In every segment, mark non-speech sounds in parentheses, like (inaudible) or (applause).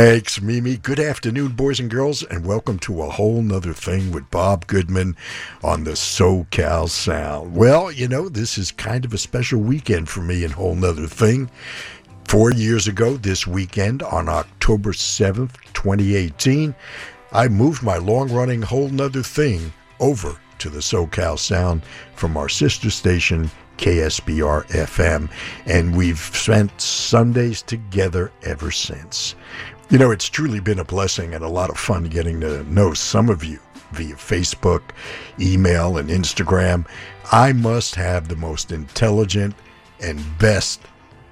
Thanks, Mimi. Good afternoon, boys and girls, and welcome to a whole nother thing with Bob Goodman on the SoCal Sound. Well, you know, this is kind of a special weekend for me and Whole Nother Thing. Four years ago, this weekend, on October 7th, 2018, I moved my long running Whole Nother Thing over to the SoCal Sound from our sister station, KSBR FM, and we've spent Sundays together ever since. You know, it's truly been a blessing and a lot of fun getting to know some of you via Facebook, email, and Instagram. I must have the most intelligent and best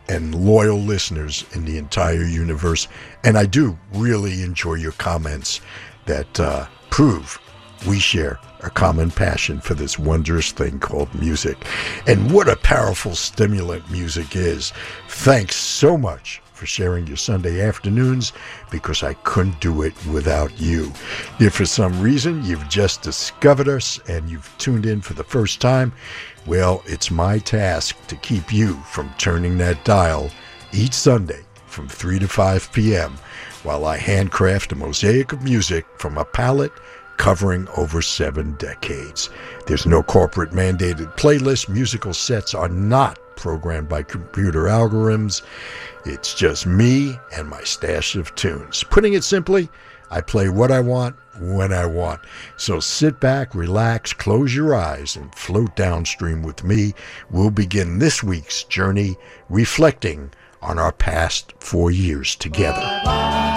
and loyal listeners in the entire universe. And I do really enjoy your comments that uh, prove we share a common passion for this wondrous thing called music. And what a powerful stimulant music is. Thanks so much for sharing your Sunday afternoons because I couldn't do it without you. If for some reason you've just discovered us and you've tuned in for the first time, well, it's my task to keep you from turning that dial each Sunday from 3 to 5 p.m. while I handcraft a mosaic of music from a palette covering over seven decades. There's no corporate mandated playlist. Musical sets are not programmed by computer algorithms. It's just me and my stash of tunes. Putting it simply, I play what I want when I want. So sit back, relax, close your eyes, and float downstream with me. We'll begin this week's journey reflecting on our past four years together.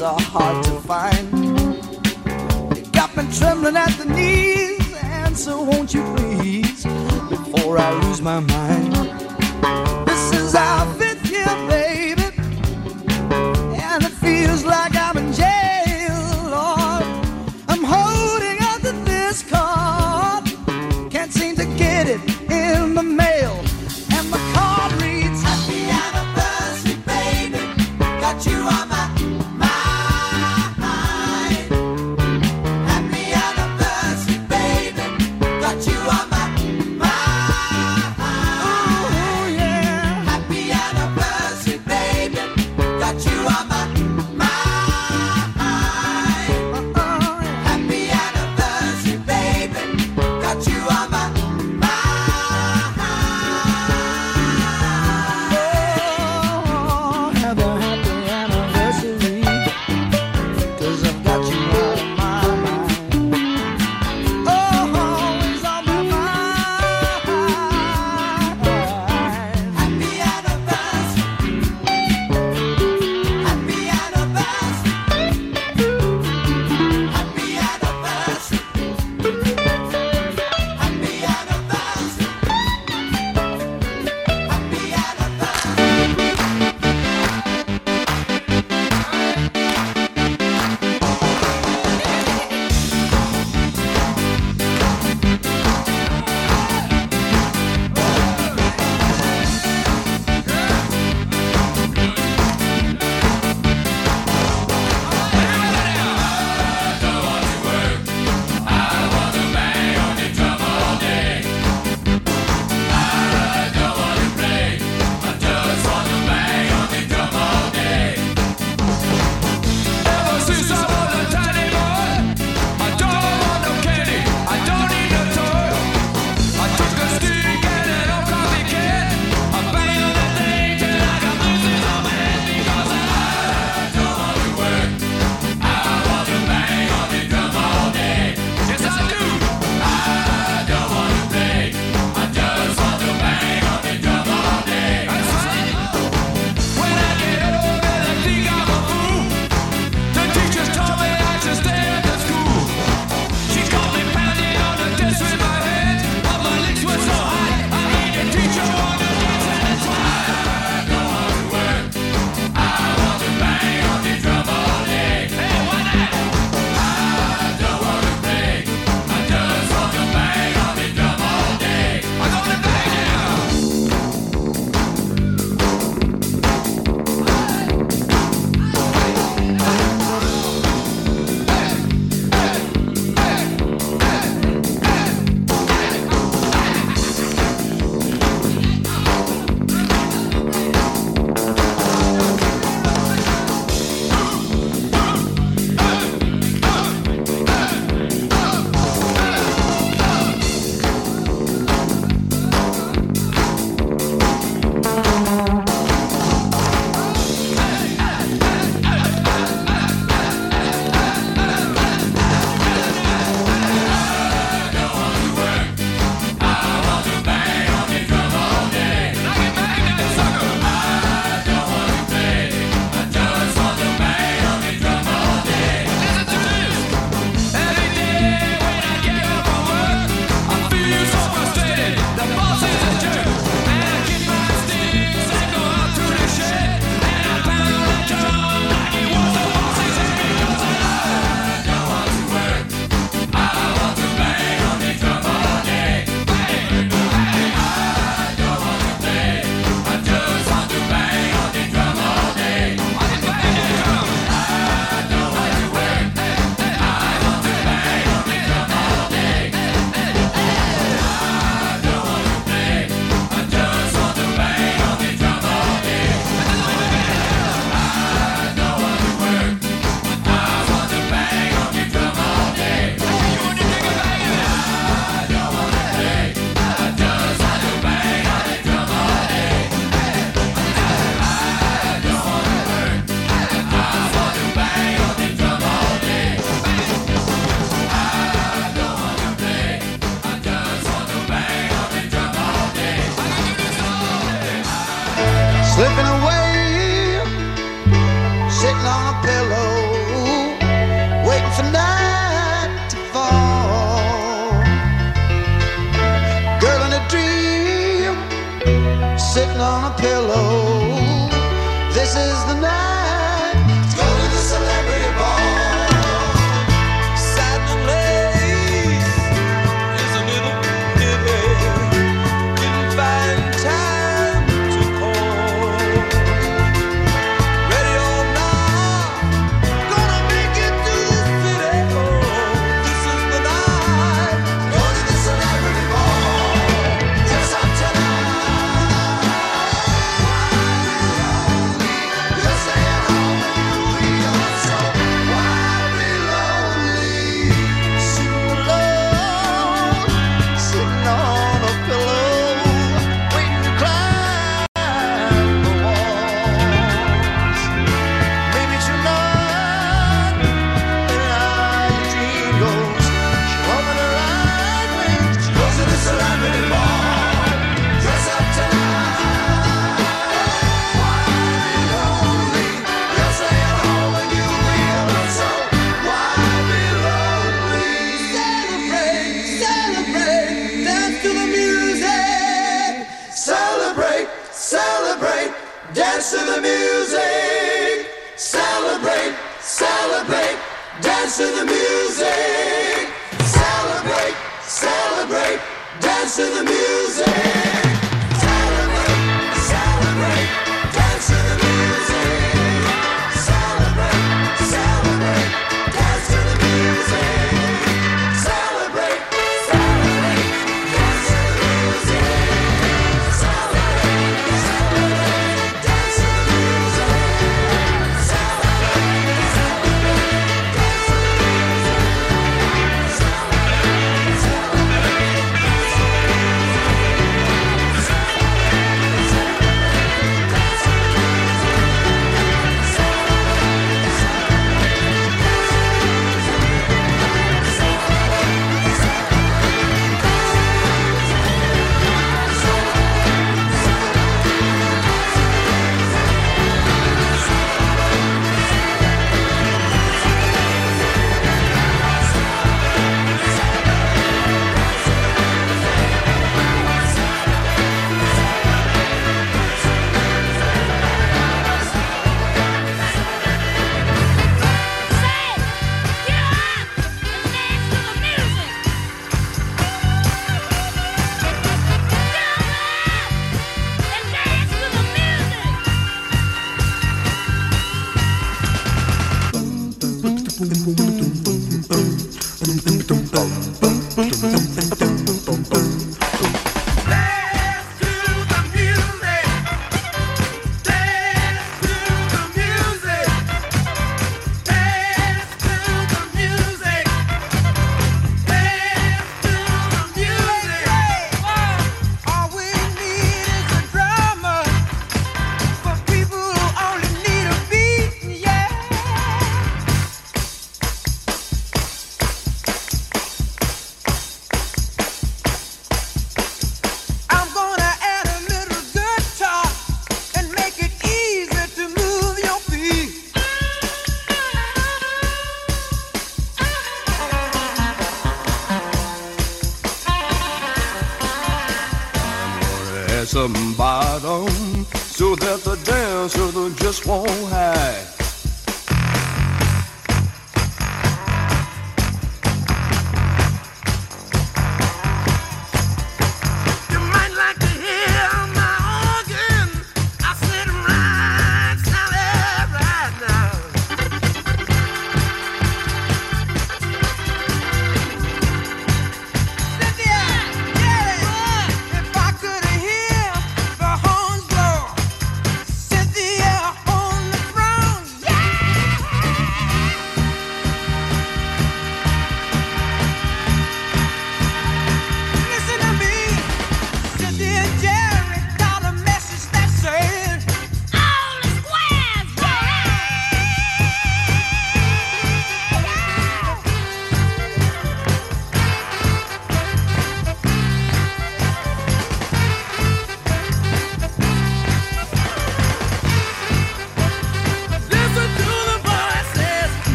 ones are hard to find. You got me trembling at the knees, and so won't you please, before I lose my mind. This is our fifth year, baby, and it feels like I'm in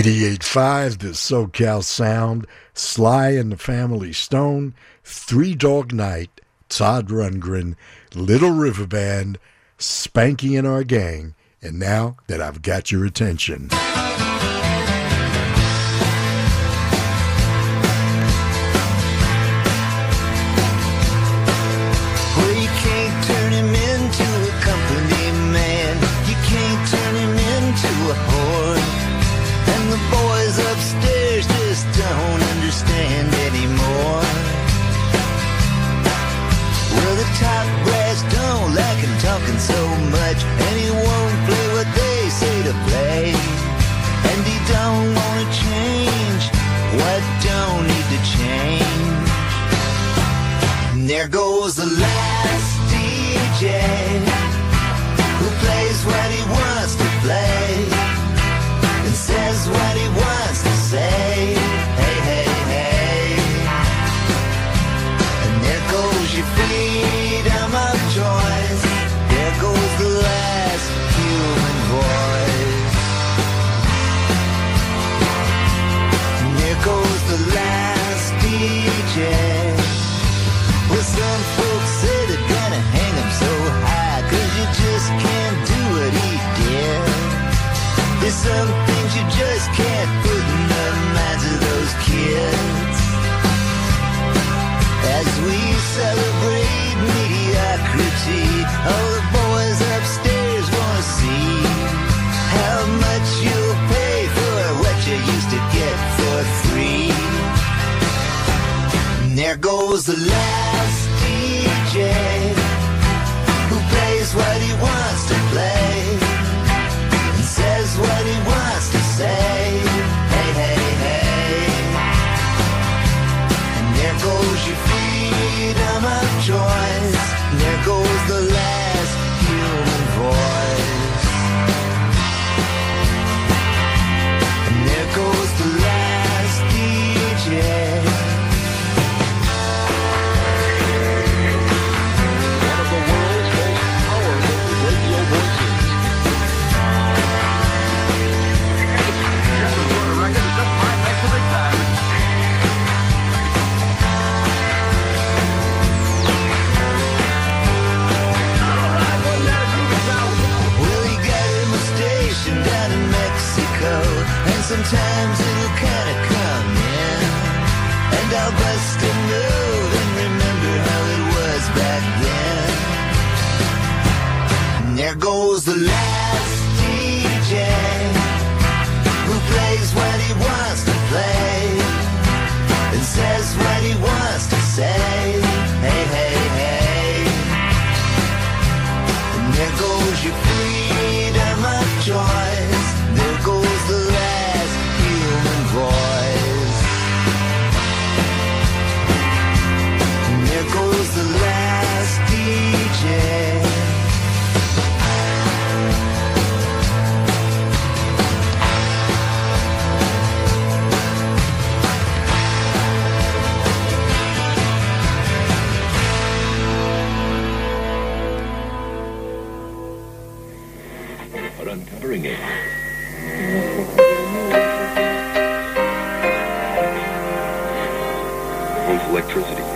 88.5, the SoCal Sound, Sly and the Family Stone, Three Dog Night, Todd Rundgren, Little River Band, Spanky and Our Gang, and now that I've got your attention. was the last sometimes it'll kinda come in, and I'll bust electricity.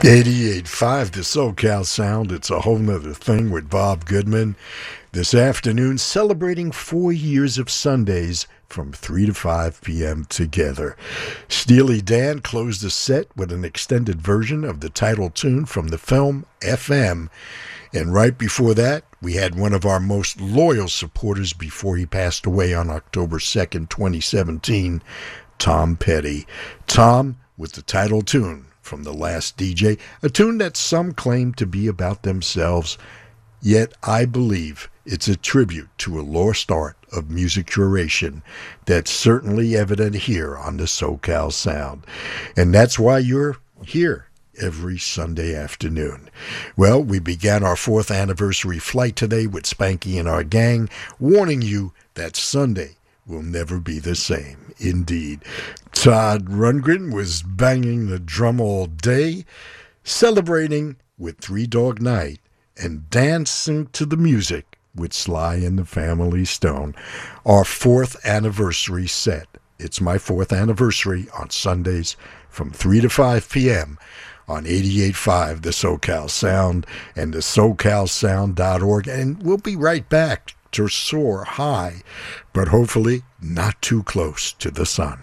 88.5, the SoCal Sound. It's a whole nother thing with Bob Goodman. This afternoon, celebrating four years of Sundays from 3 to 5 p.m. together. Steely Dan closed the set with an extended version of the title tune from the film FM. And right before that, we had one of our most loyal supporters before he passed away on October 2nd, 2017, Tom Petty. Tom with the title tune from The Last DJ, a tune that some claim to be about themselves, yet I believe it's a tribute to a lost art of music curation that's certainly evident here on the SoCal Sound. And that's why you're here every Sunday afternoon. Well, we began our fourth anniversary flight today with Spanky and our gang, warning you that Sunday will never be the same. Indeed. Todd Rundgren was banging the drum all day, celebrating with Three Dog Night, and dancing to the music with Sly and the Family Stone. Our fourth anniversary set. It's my fourth anniversary on Sundays from 3 to 5 p.m. on 88.5 The SoCal Sound and the SoCalSound.org. And we'll be right back to soar high, but hopefully not too close to the sun.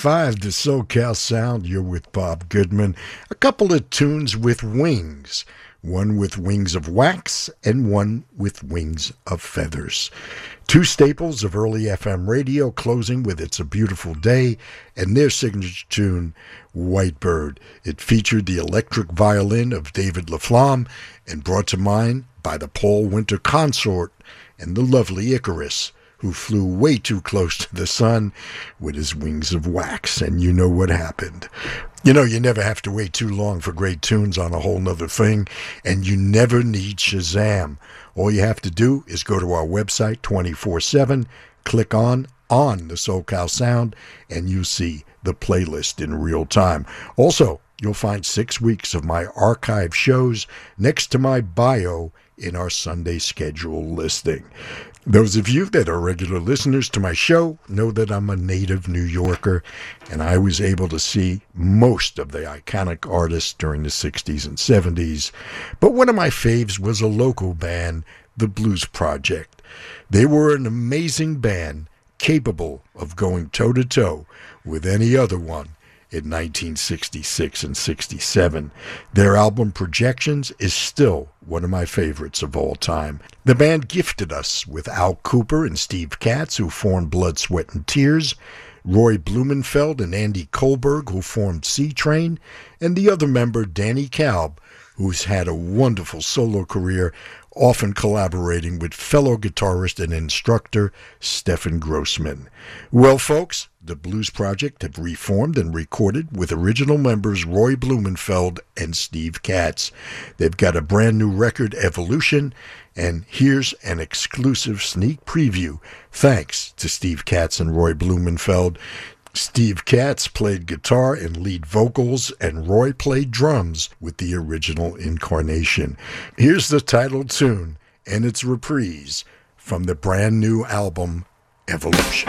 88.5, the SoCal Sound. You're with Bob Goodman. A couple of tunes with wings. One with wings of wax and one with wings of feathers. Two staples of early FM radio closing with It's a Beautiful Day and their signature tune, White Bird. It featured the electric violin of David LaFlamme and brought to mind by the Paul Winter Consort and the lovely Icarus who flew way too close to the sun with his wings of wax, and you know what happened. You know, you never have to wait too long for great tunes on a whole nother thing, and you never need Shazam. All you have to do is go to our website 24 7, click on on the SoCal Sound, and you see the playlist in real time. Also, you'll find six weeks of my archive shows next to my bio in our Sunday schedule listing. Those of you that are regular listeners to my show know that I'm a native New Yorker, and I was able to see most of the iconic artists during the 60s and 70s. But one of my faves was a local band, the Blues Project. They were an amazing band capable of going toe to toe with any other one in 1966 and 67. Their album Projections is still one of my favorites of all time. The band gifted us with Al Kooper and Steve Katz, who formed Blood, Sweat, and Tears, Roy Blumenfeld and Andy Kulberg, who formed Seatrain, and the other member, Danny Kalb, who's had a wonderful solo career, often collaborating with fellow guitarist and instructor Stefan Grossman. Well, folks, the Blues Project have reformed and recorded with original members Roy Blumenfeld and Steve Katz. They've got a brand new record, Evolution, and here's an exclusive sneak preview thanks to Steve Katz and Roy Blumenfeld. Steve Katz played guitar and lead vocals, and Roy played drums with the original incarnation. Here's the title tune and its reprise from the brand new album, Evolution.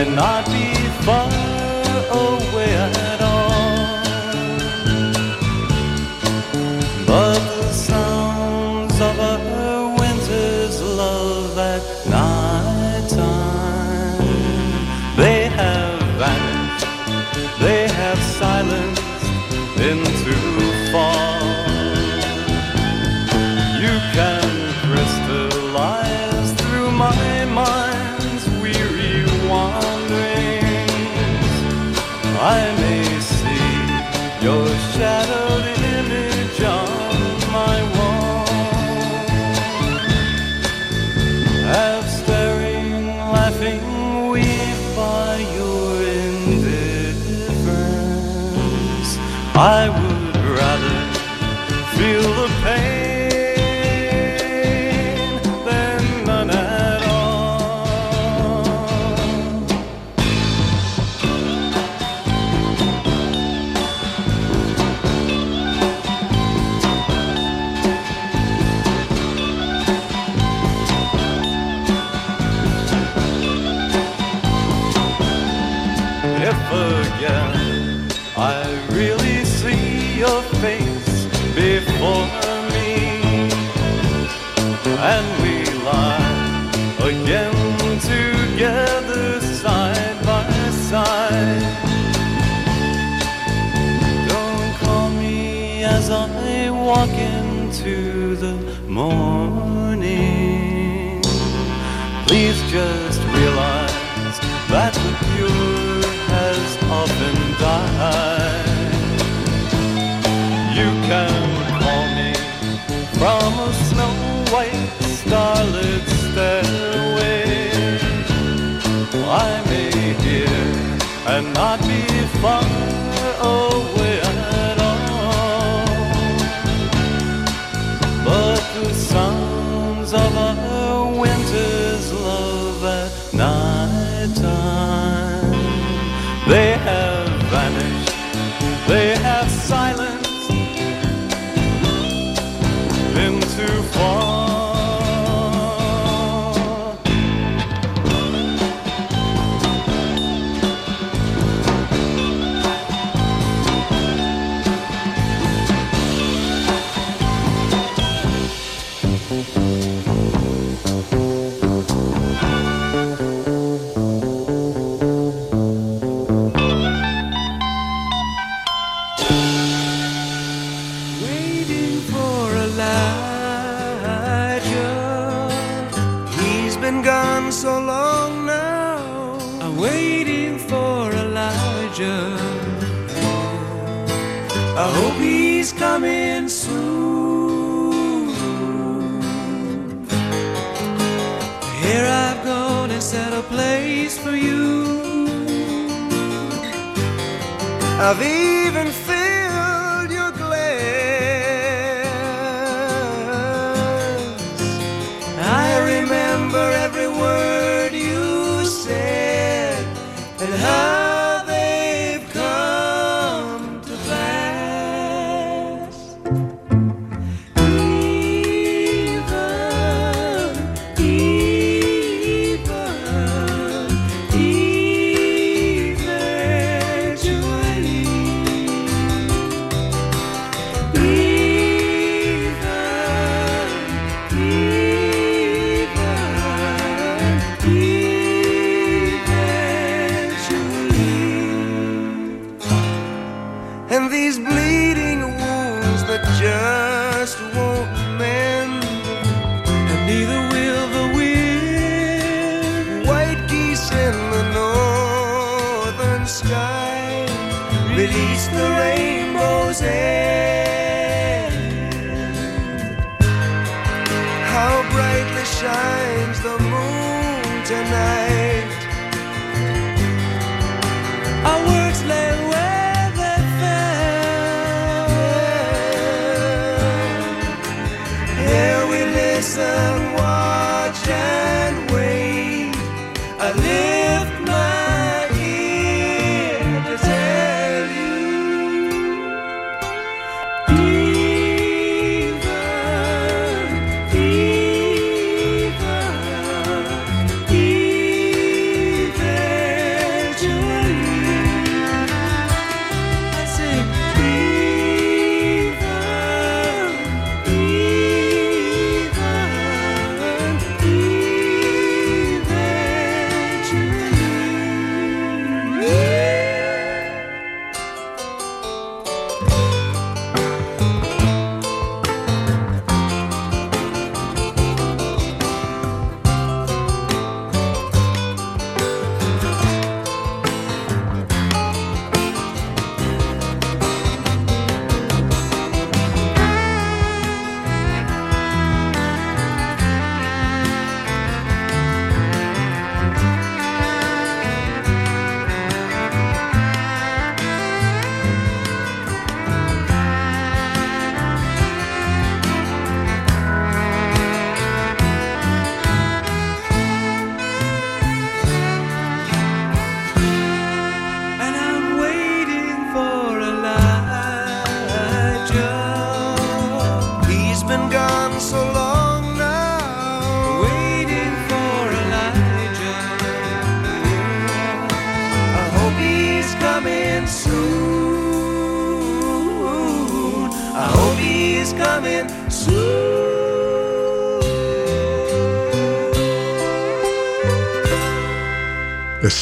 And not the morning. Please just of even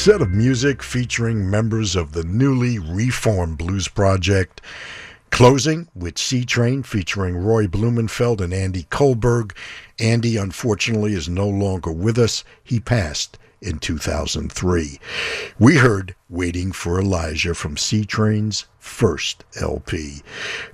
set of music featuring members of the newly reformed Blues Project. Closing with Seatrain featuring Roy Blumenfeld and Andy Kulberg. Andy, unfortunately, is no longer with us. He passed in 2003. We heard Waiting for Elijah from Seatrain's first LP.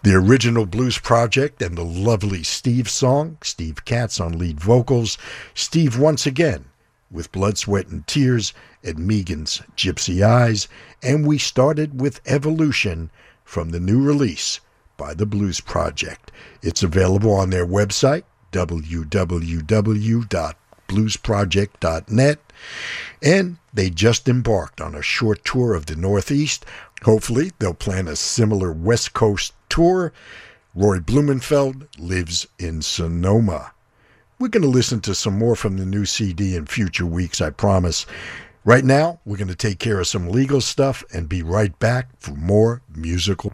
The original Blues Project and the lovely Steve song, Steve Katz on lead vocals, Steve once again with Blood, Sweat, and Tears at Meagan's Gypsy Eyes, and we started with Evolution from the new release by The Blues Project. It's available on their website, www.bluesproject.net, and they just embarked on a short tour of the Northeast. Hopefully, they'll plan a similar West Coast tour. Roy Blumenfeld lives in Sonoma. We're going to listen to some more from the new CD in future weeks, I promise. Right now, we're going to take care of some legal stuff and be right back for more musical.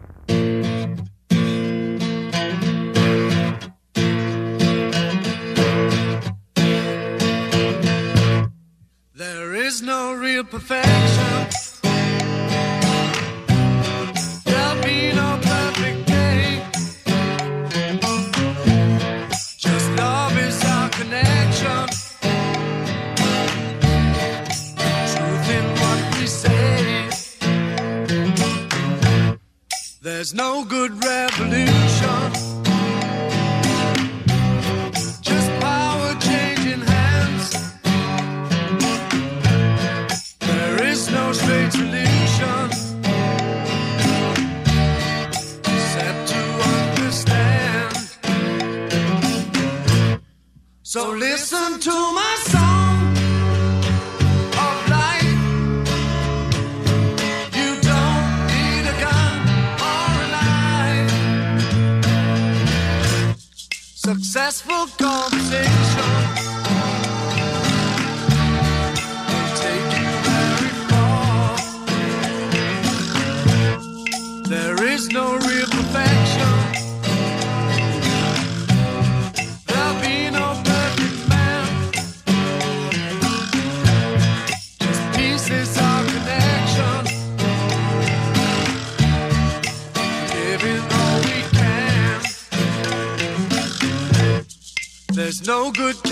There is no real perfection. There's no good revolution. Just power changing hands. There is no straight solution except to understand. So listen to my song Successful conversation. take you very far. There is no real good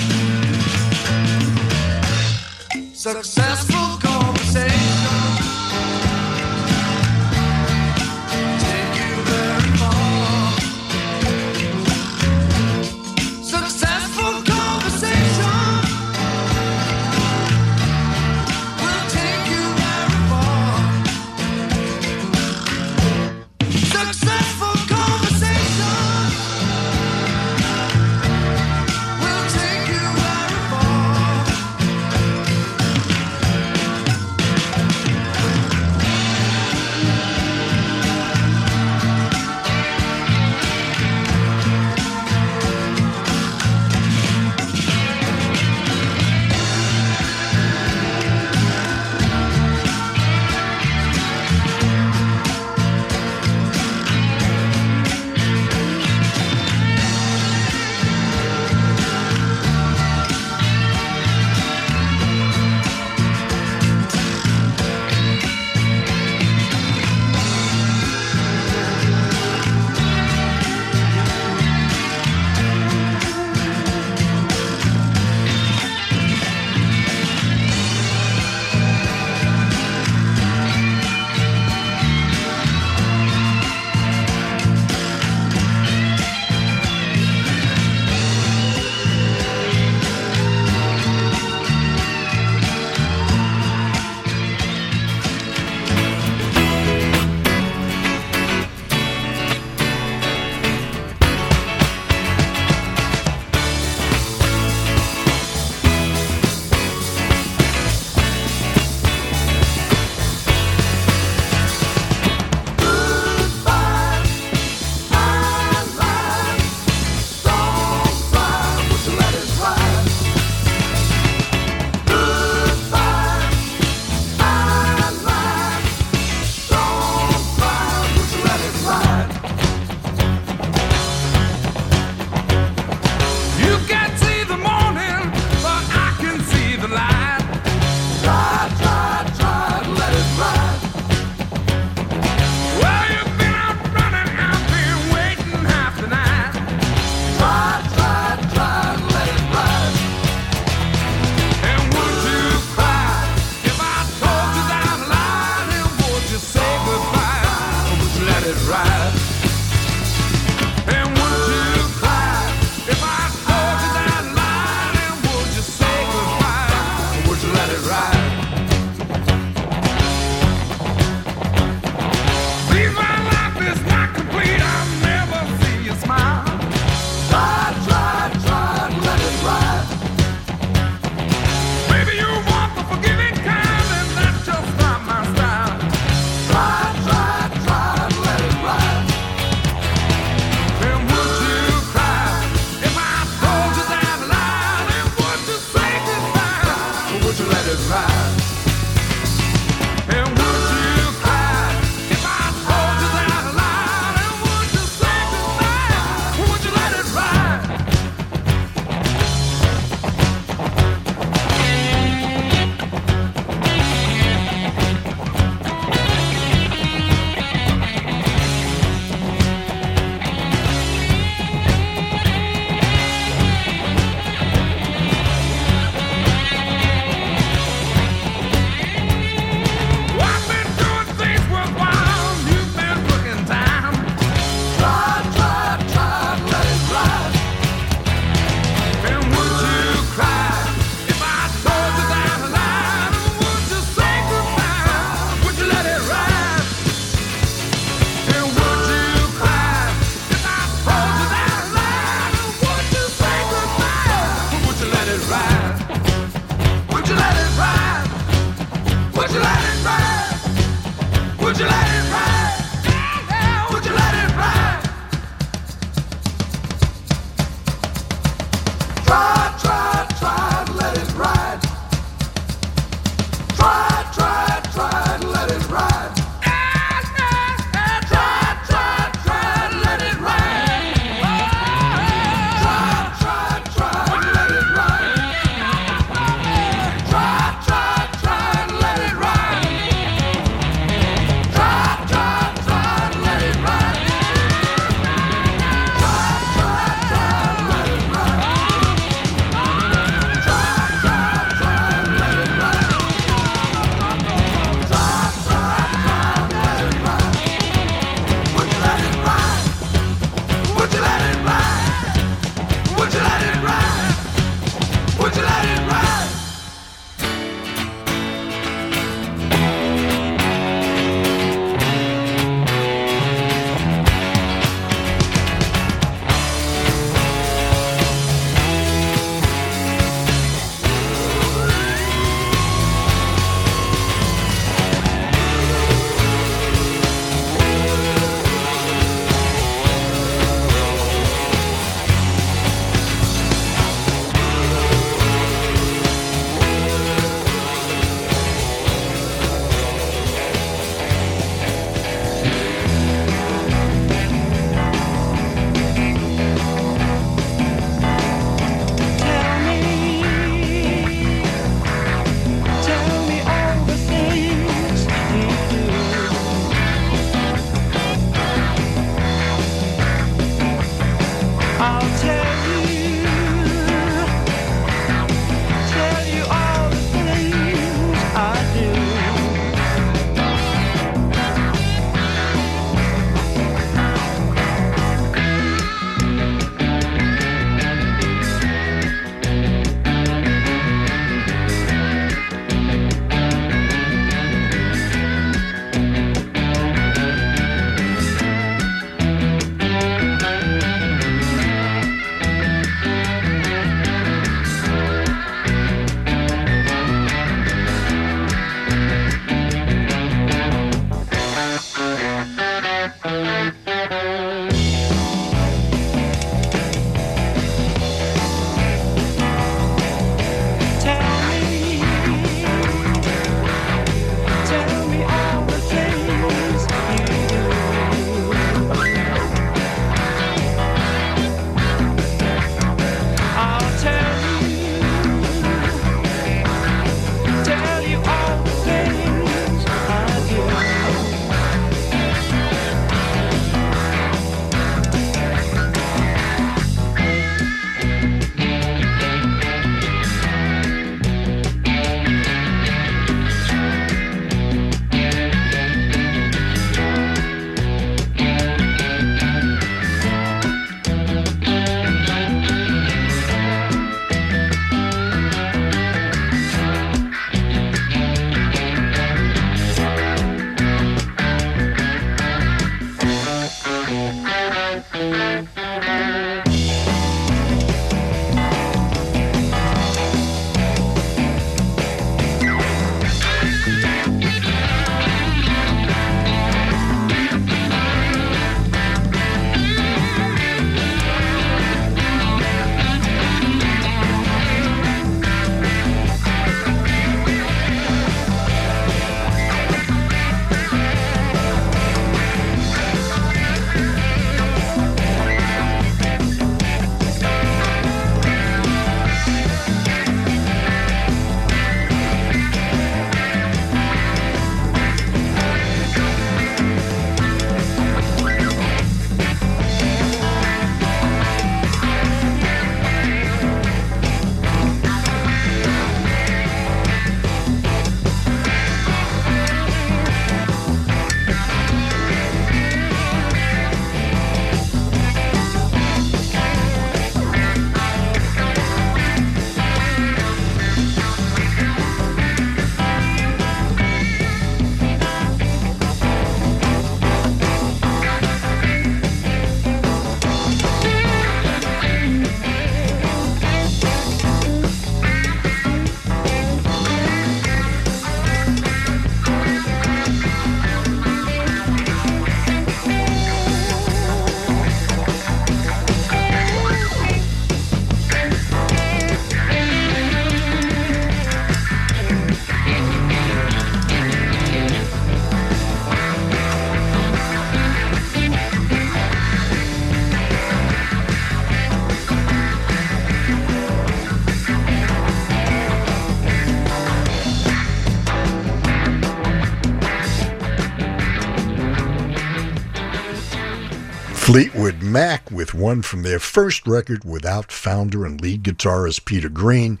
With one from their first record without founder and lead guitarist Peter Green.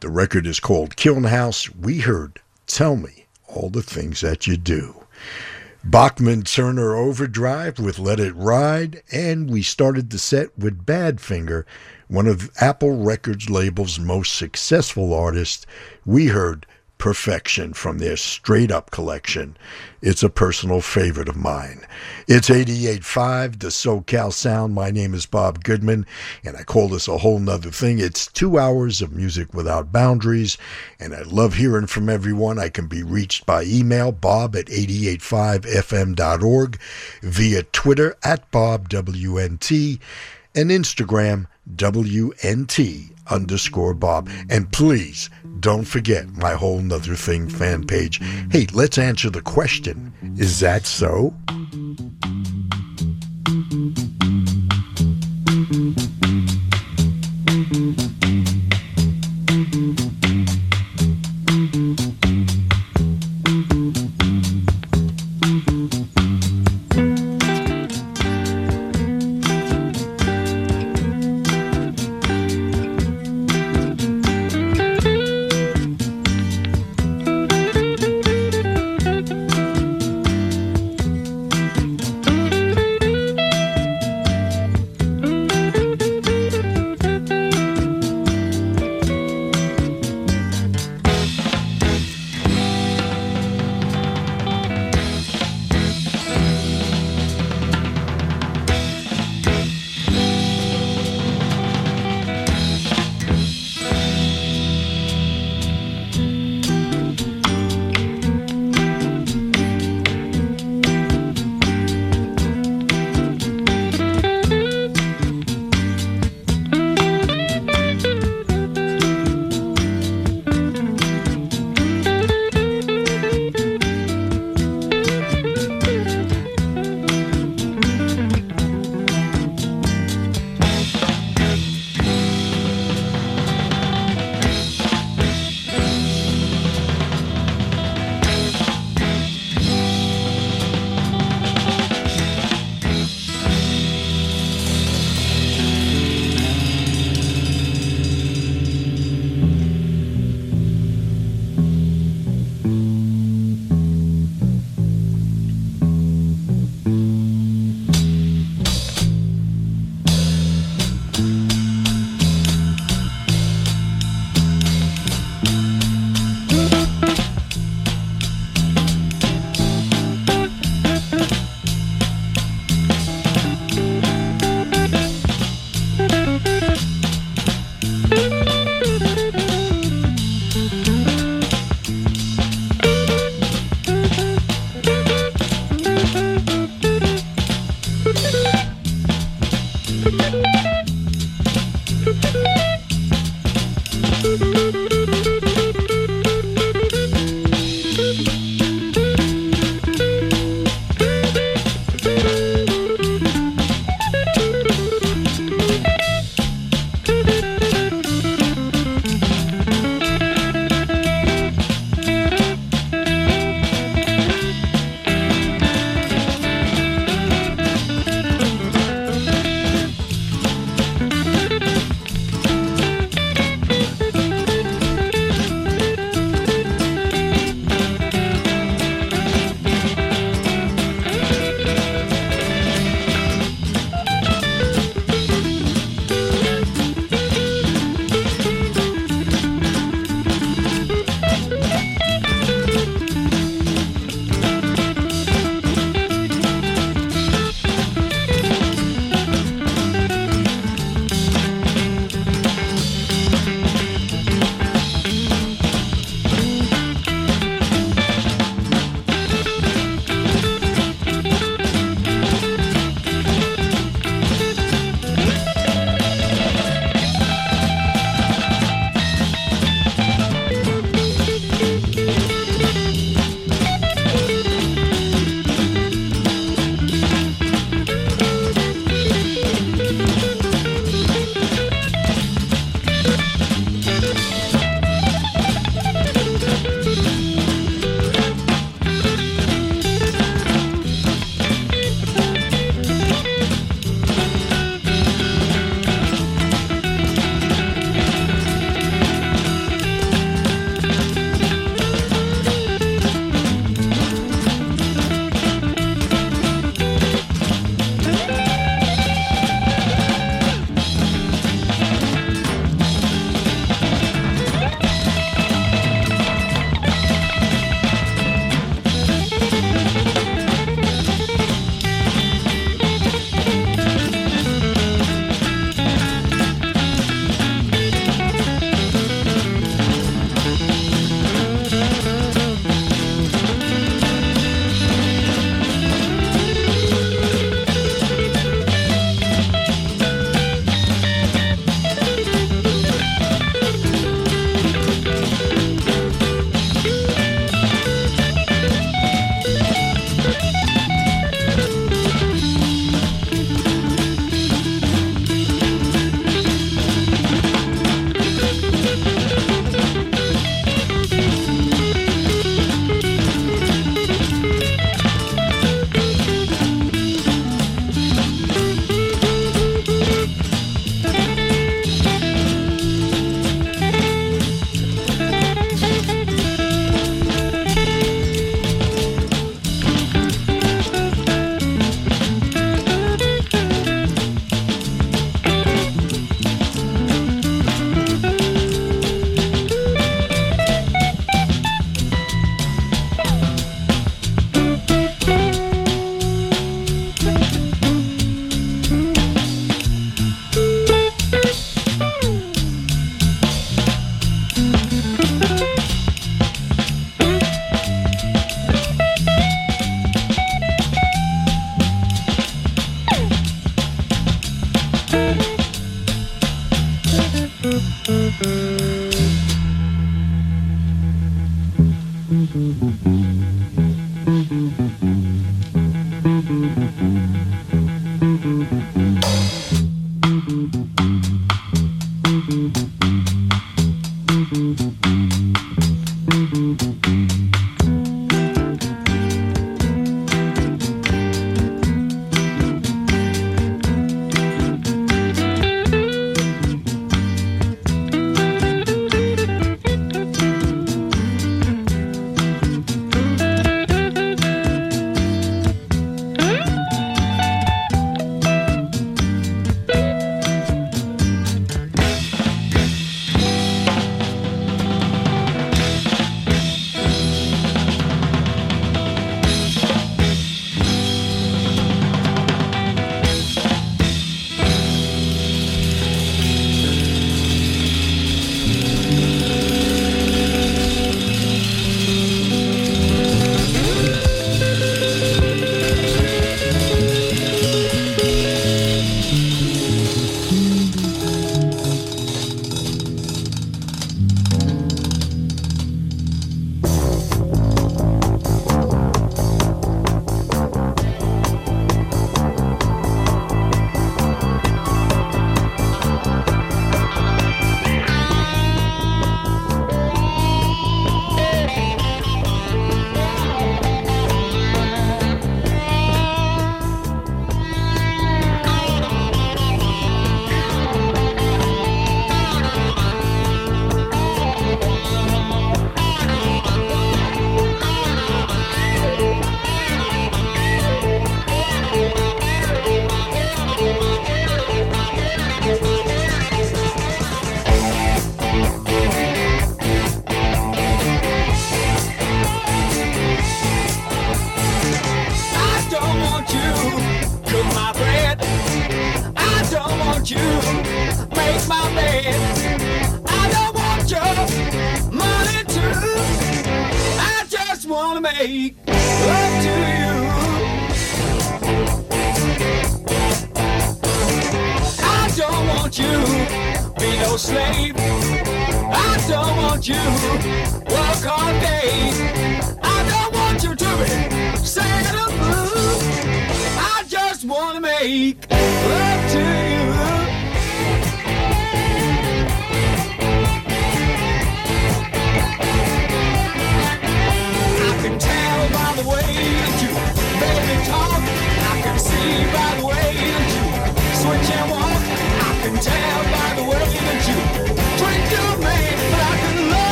The record is called Kiln House. We heard Tell Me All the Things That You Do. Bachman Turner Overdrive with Let It Ride, and we started the set with Badfinger, one of Apple Records label's most successful artists. We heard Perfection from their Straight Up collection. It's a personal favorite of mine. It's 88.5, the SoCal Sound. My name is Bob Goodman, and I call this a whole nother thing. It's two hours of music without boundaries, and I love hearing from everyone. I can be reached by email, bob at 885fm.org, via Twitter at BobWNT, and Instagram, WNT underscore Bob. And please don't forget my whole nother thing fan page. Hey, let's answer the question. Is that so?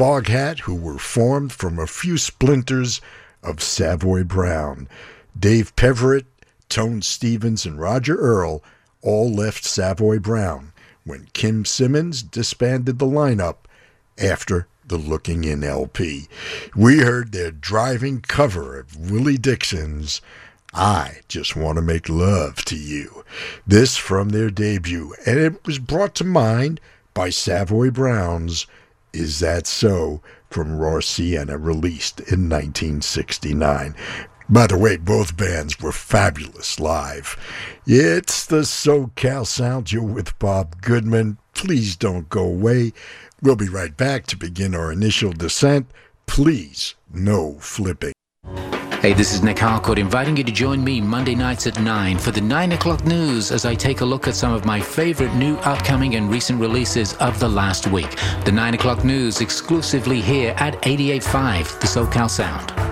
Foghat, who were formed from a few splinters of Savoy Brown. Dave Peverett, Tony Stevens, and Roger Earl all left Savoy Brown when Kim Simmonds disbanded the lineup after the Looking In LP. We heard their driving cover of Willie Dixon's I Just Want to Make Love to You. This from their debut, and it was brought to mind by Savoy Brown's Is That So from Raw Sienna, released in 1969. By the way, both bands were fabulous live. It's the SoCal Sound. You're with Bob Goodman. Please don't go away. We'll be right back to begin our initial descent. Please, no flipping. Hey, this is Nic Harcourt inviting you to join me Monday nights at 9 for the 9 o'clock news as I take a look at some of my favorite new, upcoming, and recent releases of the last week. The 9 o'clock news exclusively here at 88.5, the SoCal Sound.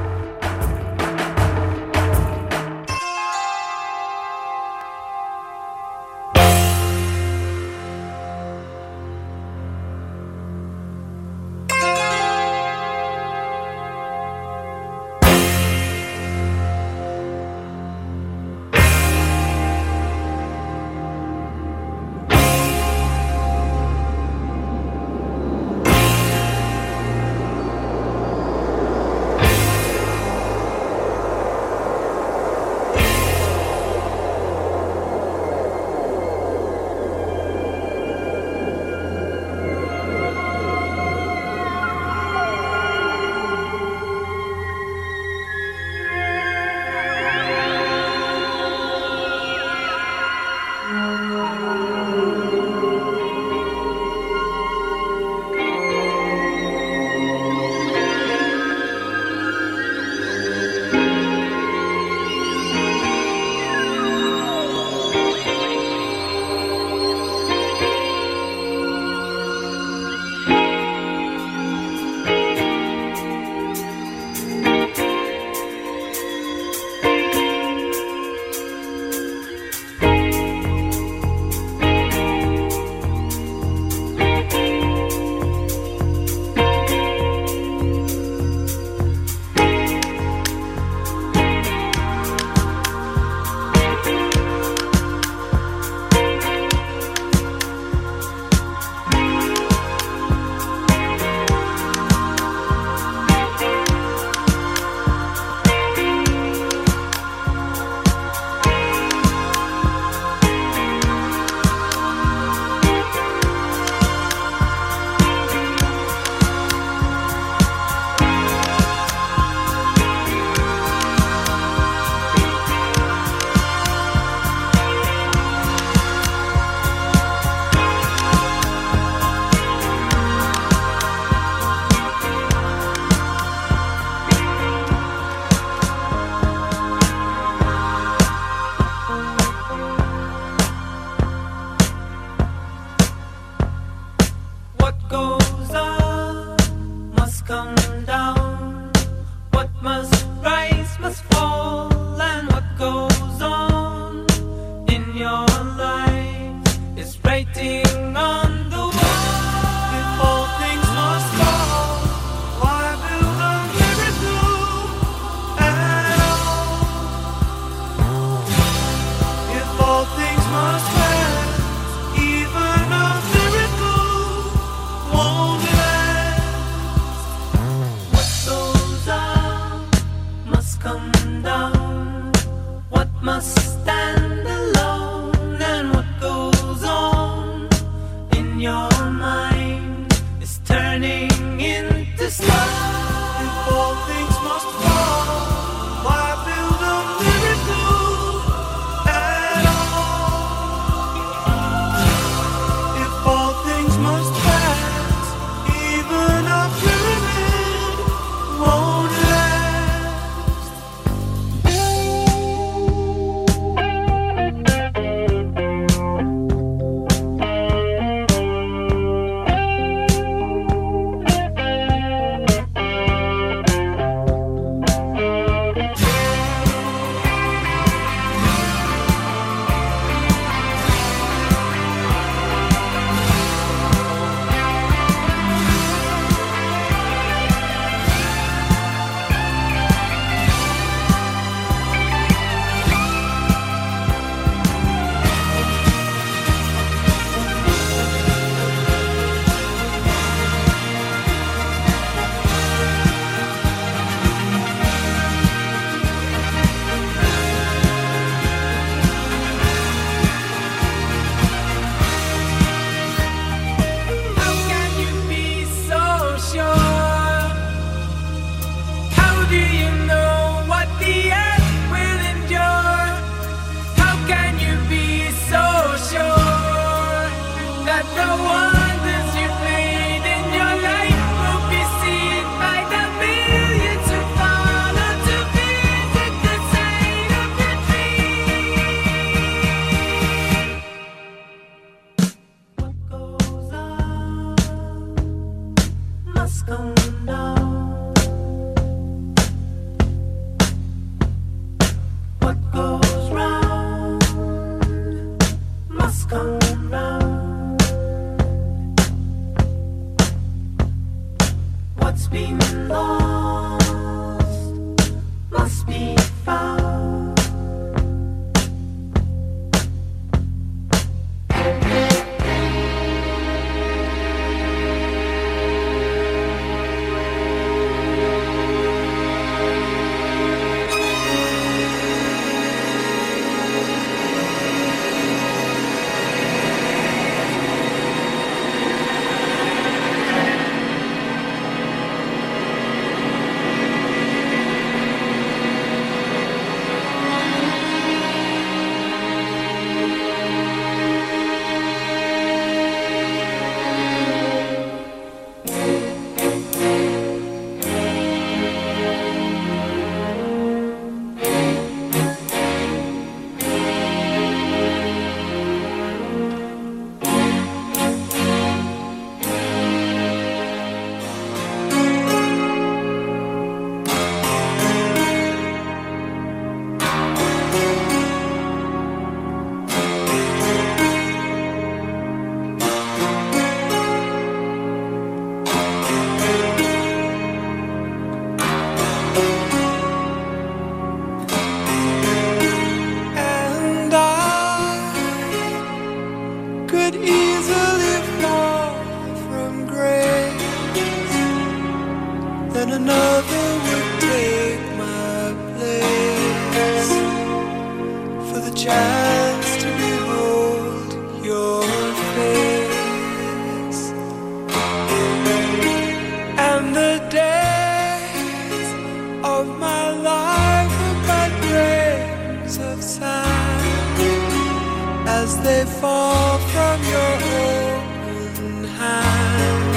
as they fall from your open hand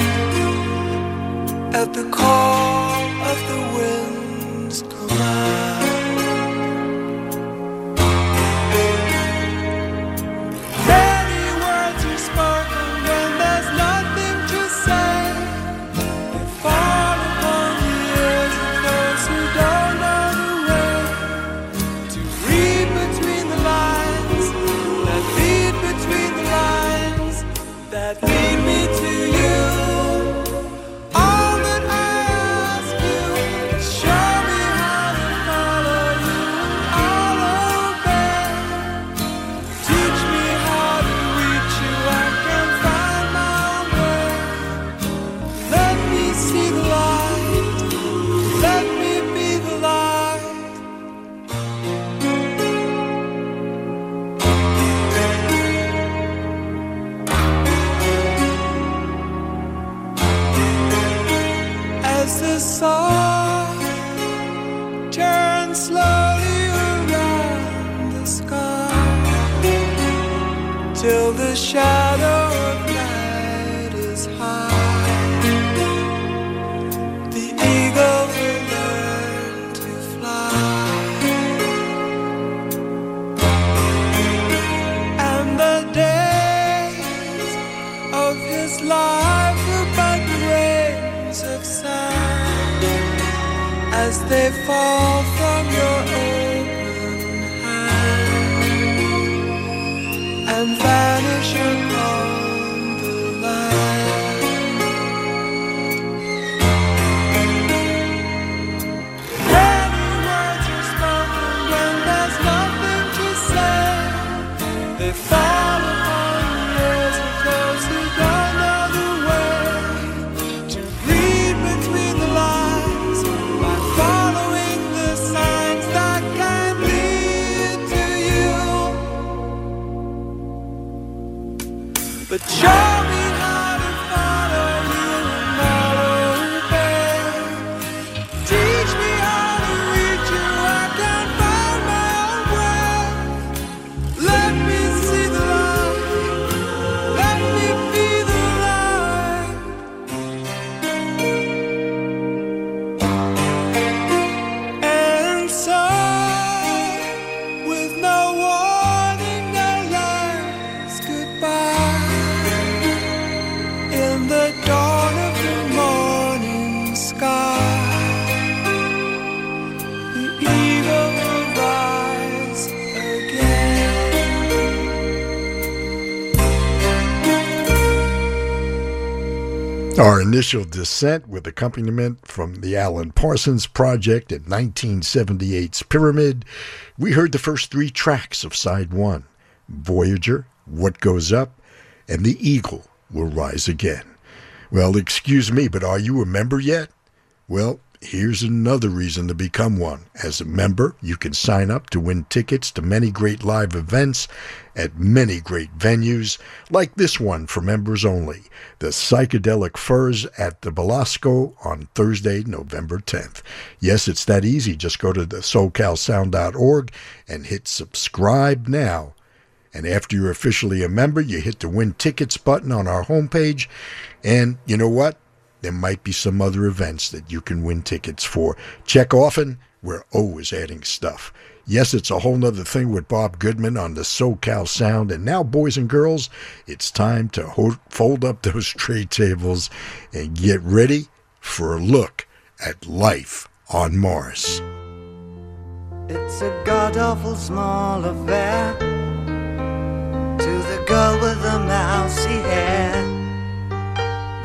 at the call of the wind. Initial descent with accompaniment from the Alan Parsons Project and 1978's Pyramid, we heard the first three tracks of side one Voyager, What Goes Up, and The Eagle Will Rise Again. Well, excuse me, but are you a member yet? Well, here's another reason to become one. As a member, you can sign up to win tickets to many great live events at many great venues, like this one for members only the Psychedelic Furs at the Belasco on Thursday, November 10th. Yes, it's that easy. Just go to the SoCalSound.org and hit subscribe now. And after you're officially a member, you hit the Win Tickets button on our homepage. And you know what? There might be some other events that you can win tickets for. Check often. We're always adding stuff. Yes, it's a whole nother thing with Bob Goodman on the SoCal Sound. And now, boys and girls, it's time to ho- fold up (laughs) those tray tables and get ready for a look at life on Mars. It's a god awful small affair to the girl with the mousy hair.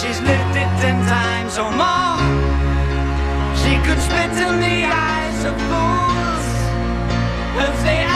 she's lived it ten times or more. She could spit in the eyes of fools if they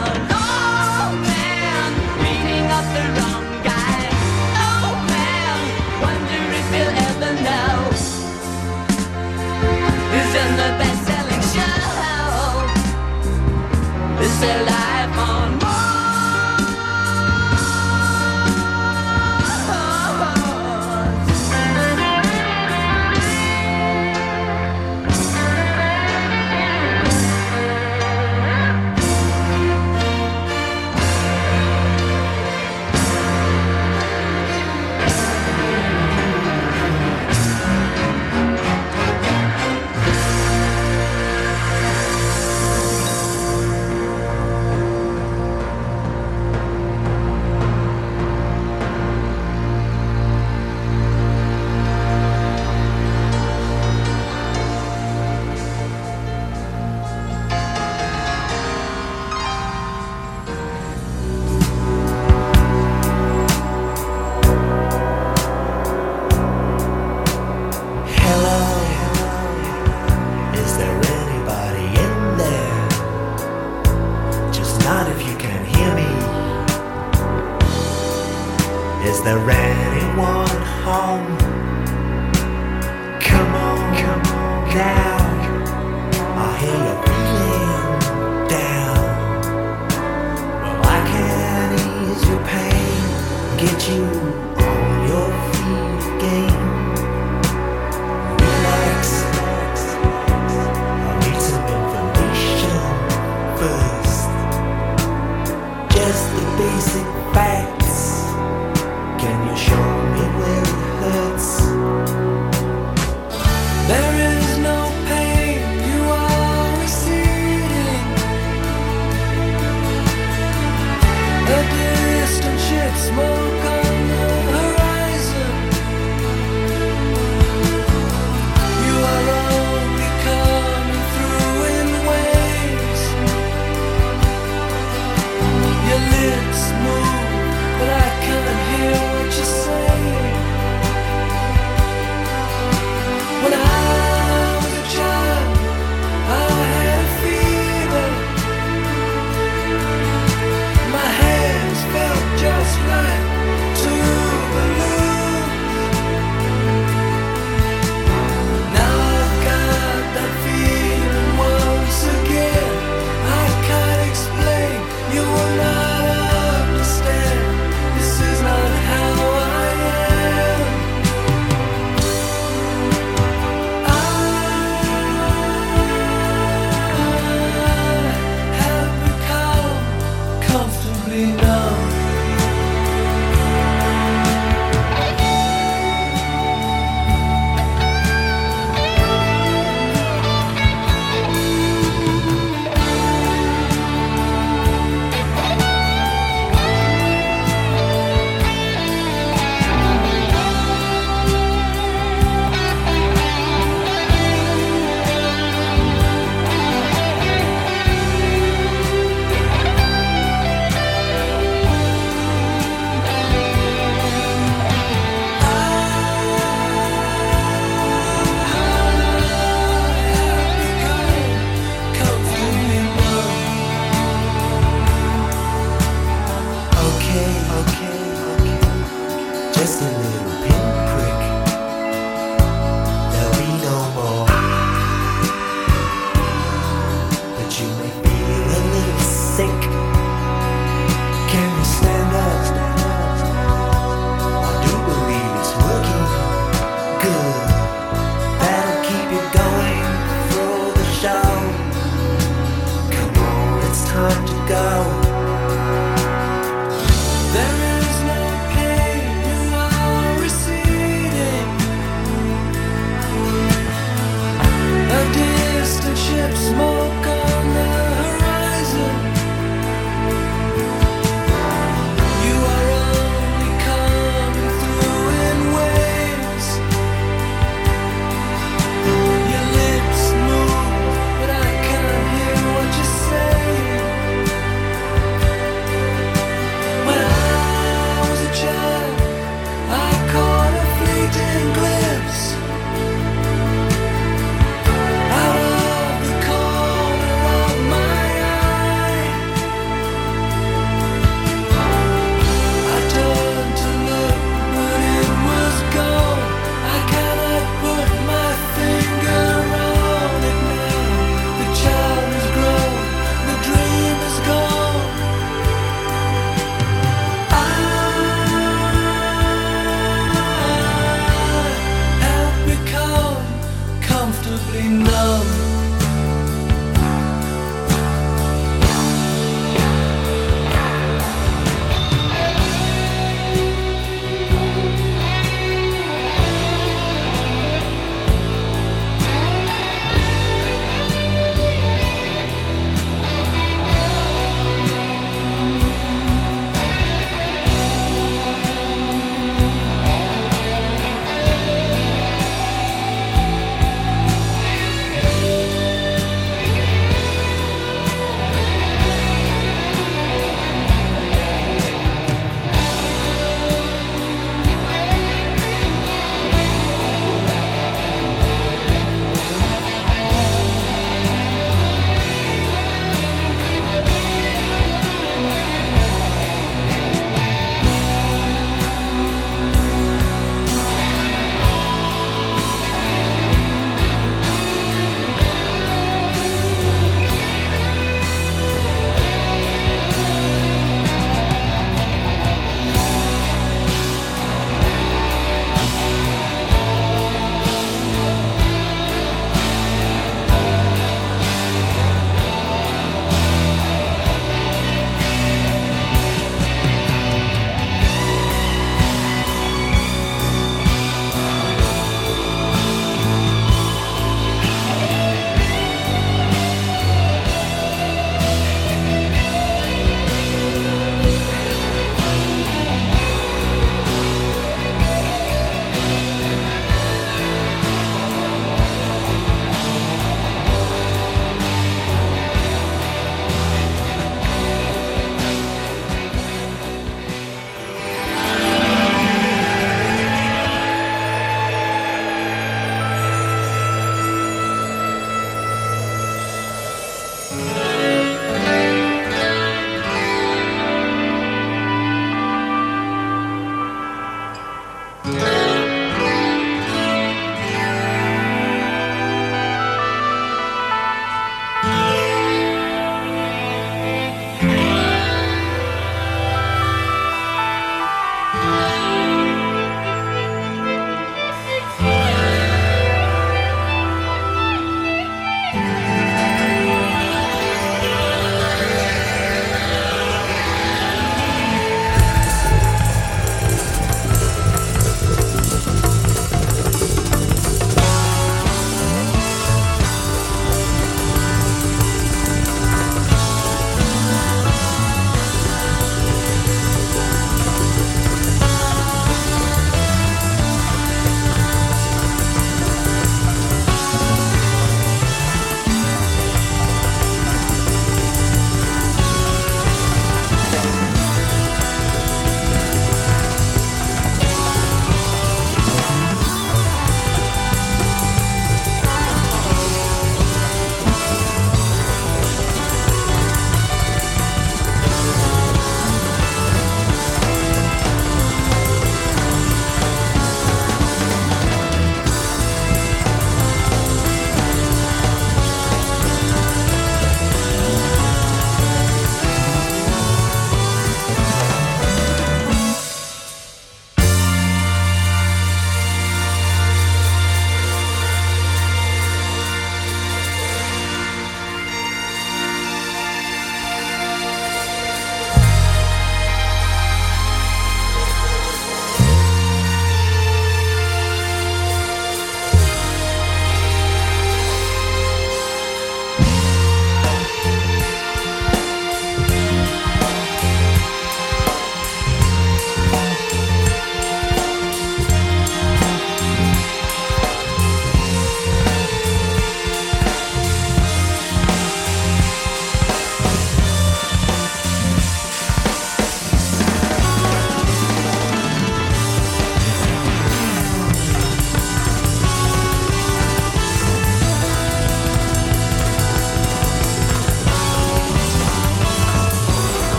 In the best-selling show? Is there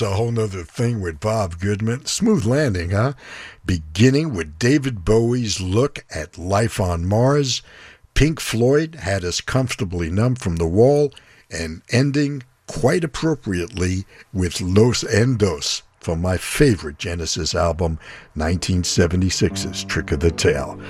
It's a whole nother thing with Bob Goodman. Smooth landing, huh? Beginning with David Bowie's look at life on Mars. Pink Floyd had us comfortably numb from the wall, and ending quite appropriately with Los Endos from my favorite Genesis album, 1976's Trick of the Tail.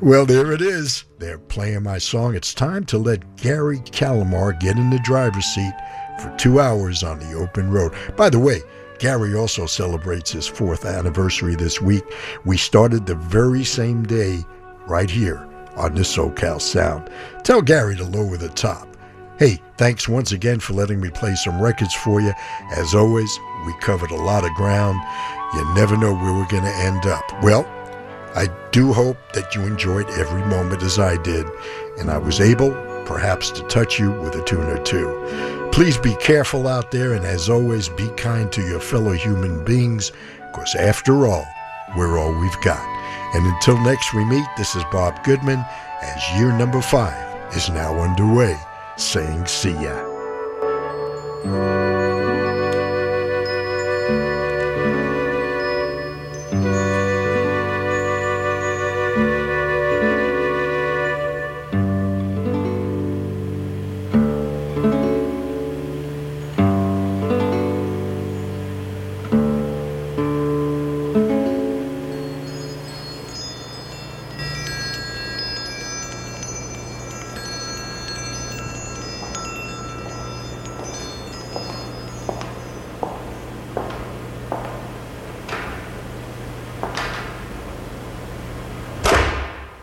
Well, there it is. They're playing my song. It's time to let Gary Calamar get in the driver's seat for two hours on the open road. By the way, Gary also celebrates his fourth anniversary this week. We started the very same day right here on the SoCal Sound. Tell Gary to lower the top. Hey, thanks once again for letting me play some records for you. As always, we covered a lot of ground. You never know where we're going to end up. Well, I do hope that you enjoyed every moment as I did, and I was able, perhaps, to touch you with a tune or two. Please be careful out there, and as always, be kind to your fellow human beings, because after all, we're all we've got. And until next we meet, this is Bob Goodman, as year number five is now underway, saying see ya.